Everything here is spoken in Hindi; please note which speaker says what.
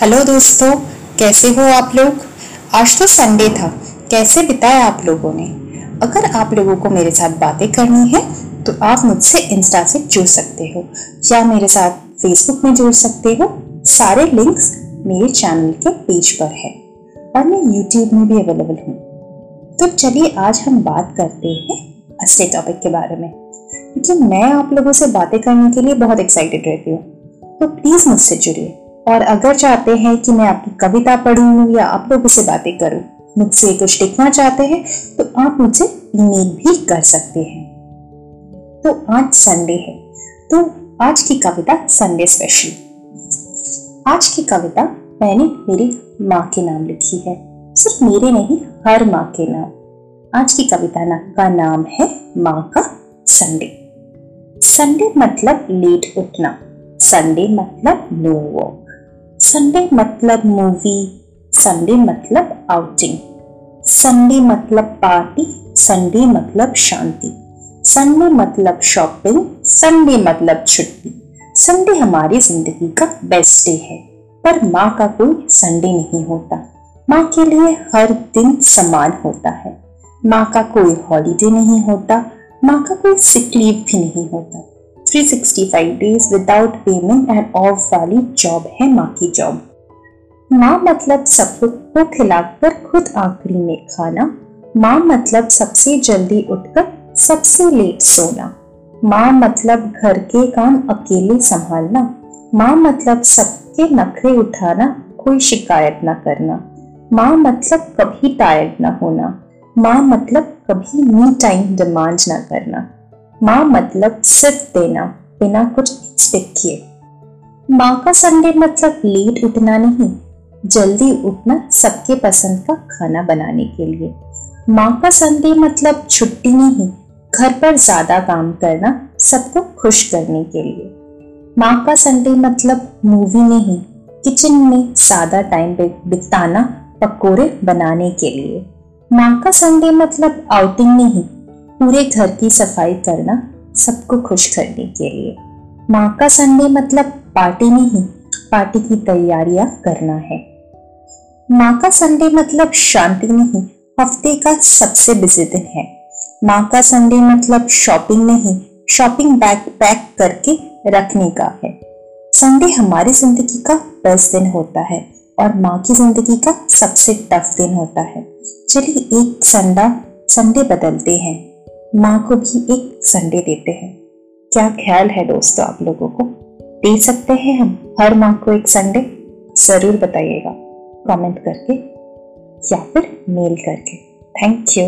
Speaker 1: हेलो दोस्तों, कैसे हो आप लोग? आज तो संडे था, कैसे बिताया आप लोगों ने? अगर आप लोगों को मेरे साथ बातें करनी है तो आप मुझसे इंस्टा से जुड़ सकते हो। या मेरे साथ फेसबुक में जुड़ सकते हो। सारे लिंक्स मेरे चैनल के पेज पर है, और मैं यूट्यूब में भी अवेलेबल हूँ। तो चलिए आज हम बात करते हैं असली टॉपिक के बारे में। क्योंकि मैं आप लोगों से बातें करने के लिए बहुत एक्साइटेड रहती हूँ। तो प्लीज़ मुझसे जुड़िए। और अगर चाहते हैं कि मैं आपकी कविता पढ़ूं या आप लोगों से बातें करूँ, मुझसे कुछ लिखना चाहते हैं तो आप मुझे ईमेल भी कर सकते हैं। तो आज संडे है तो आज की कविता संडे स्पेशल आज की कविता मैंने मेरी माँ के नाम लिखी है, सिर्फ़ मेरे नहीं, हर माँ के नाम। आज की कविता ना, का नाम है माँ का संडे। संडे मतलब लेट उठना, संडे मतलब नो वॉक। संडे मतलब मूवी संडे मतलब आउटिंग संडे मतलब पार्टी संडे मतलब शांति. संडे मतलब शॉपिंग संडे मतलब छुट्टी. संडे हमारी ज़िंदगी का बेस्ट डे है, पर माँ का कोई संडे नहीं होता. माँ के लिए हर दिन समान होता है. माँ का कोई हॉलीडे नहीं होता. माँ का कोई सिक लीव भी नहीं होता. 365 days without payment and off वाली जॉब है माँ की जॉब माँ मतलब सबको को खिलाकर खुद आखिरी में खाना. माँ मतलब सबसे जल्दी उठकर सबसे लेट सोना. माँ मतलब घर के काम अकेले संभालना. माँ मतलब सबके नखरे उठाना, कोई शिकायत ना करना. माँ मतलब कभी टायर्ड ना होना. माँ मतलब कभी मी टाइम डिमांड ना करना. माँ मतलब सिर्फ़ देना, बिना कुछ एक्सपेक्ट किए। माँ का संडे मतलब लेट उठना नहीं, जल्दी उठना सबके पसंद का खाना बनाने के लिए। माँ का संडे मतलब छुट्टी नहीं, घर पर ज़्यादा काम करना सबको खुश करने के लिए। माँ का संडे मतलब मूवी नहीं किचन में ज़्यादा टाइम बिताना, पकोड़े बनाने के लिए। माँ का संडे मतलब आउटिंग नहीं पूरे घर की सफ़ाई करना सबको खुश करने के लिए। माँ का संडे मतलब पार्टी नहीं पार्टी की तैयारियाँ करना है। माँ का संडे मतलब शांति नहीं, हफ़्ते का सबसे बिज़ी दिन है। माँ का संडे मतलब शॉपिंग नहीं शॉपिंग बैग पैक करके रखने का है। संडे हमारी ज़िंदगी का बेस्ट दिन होता है और माँ की ज़िंदगी का सबसे टफ दिन होता है। चलिए एक संडा, संडे बदलते हैं। माँ को भी एक संडे देते हैं। क्या ख्याल है दोस्तों आप लोगों को? दे सकते हैं हम हर माँ को एक संडे? ज़रूर बताइएगा। कमेंट करके या फिर मेल करके। Thank you.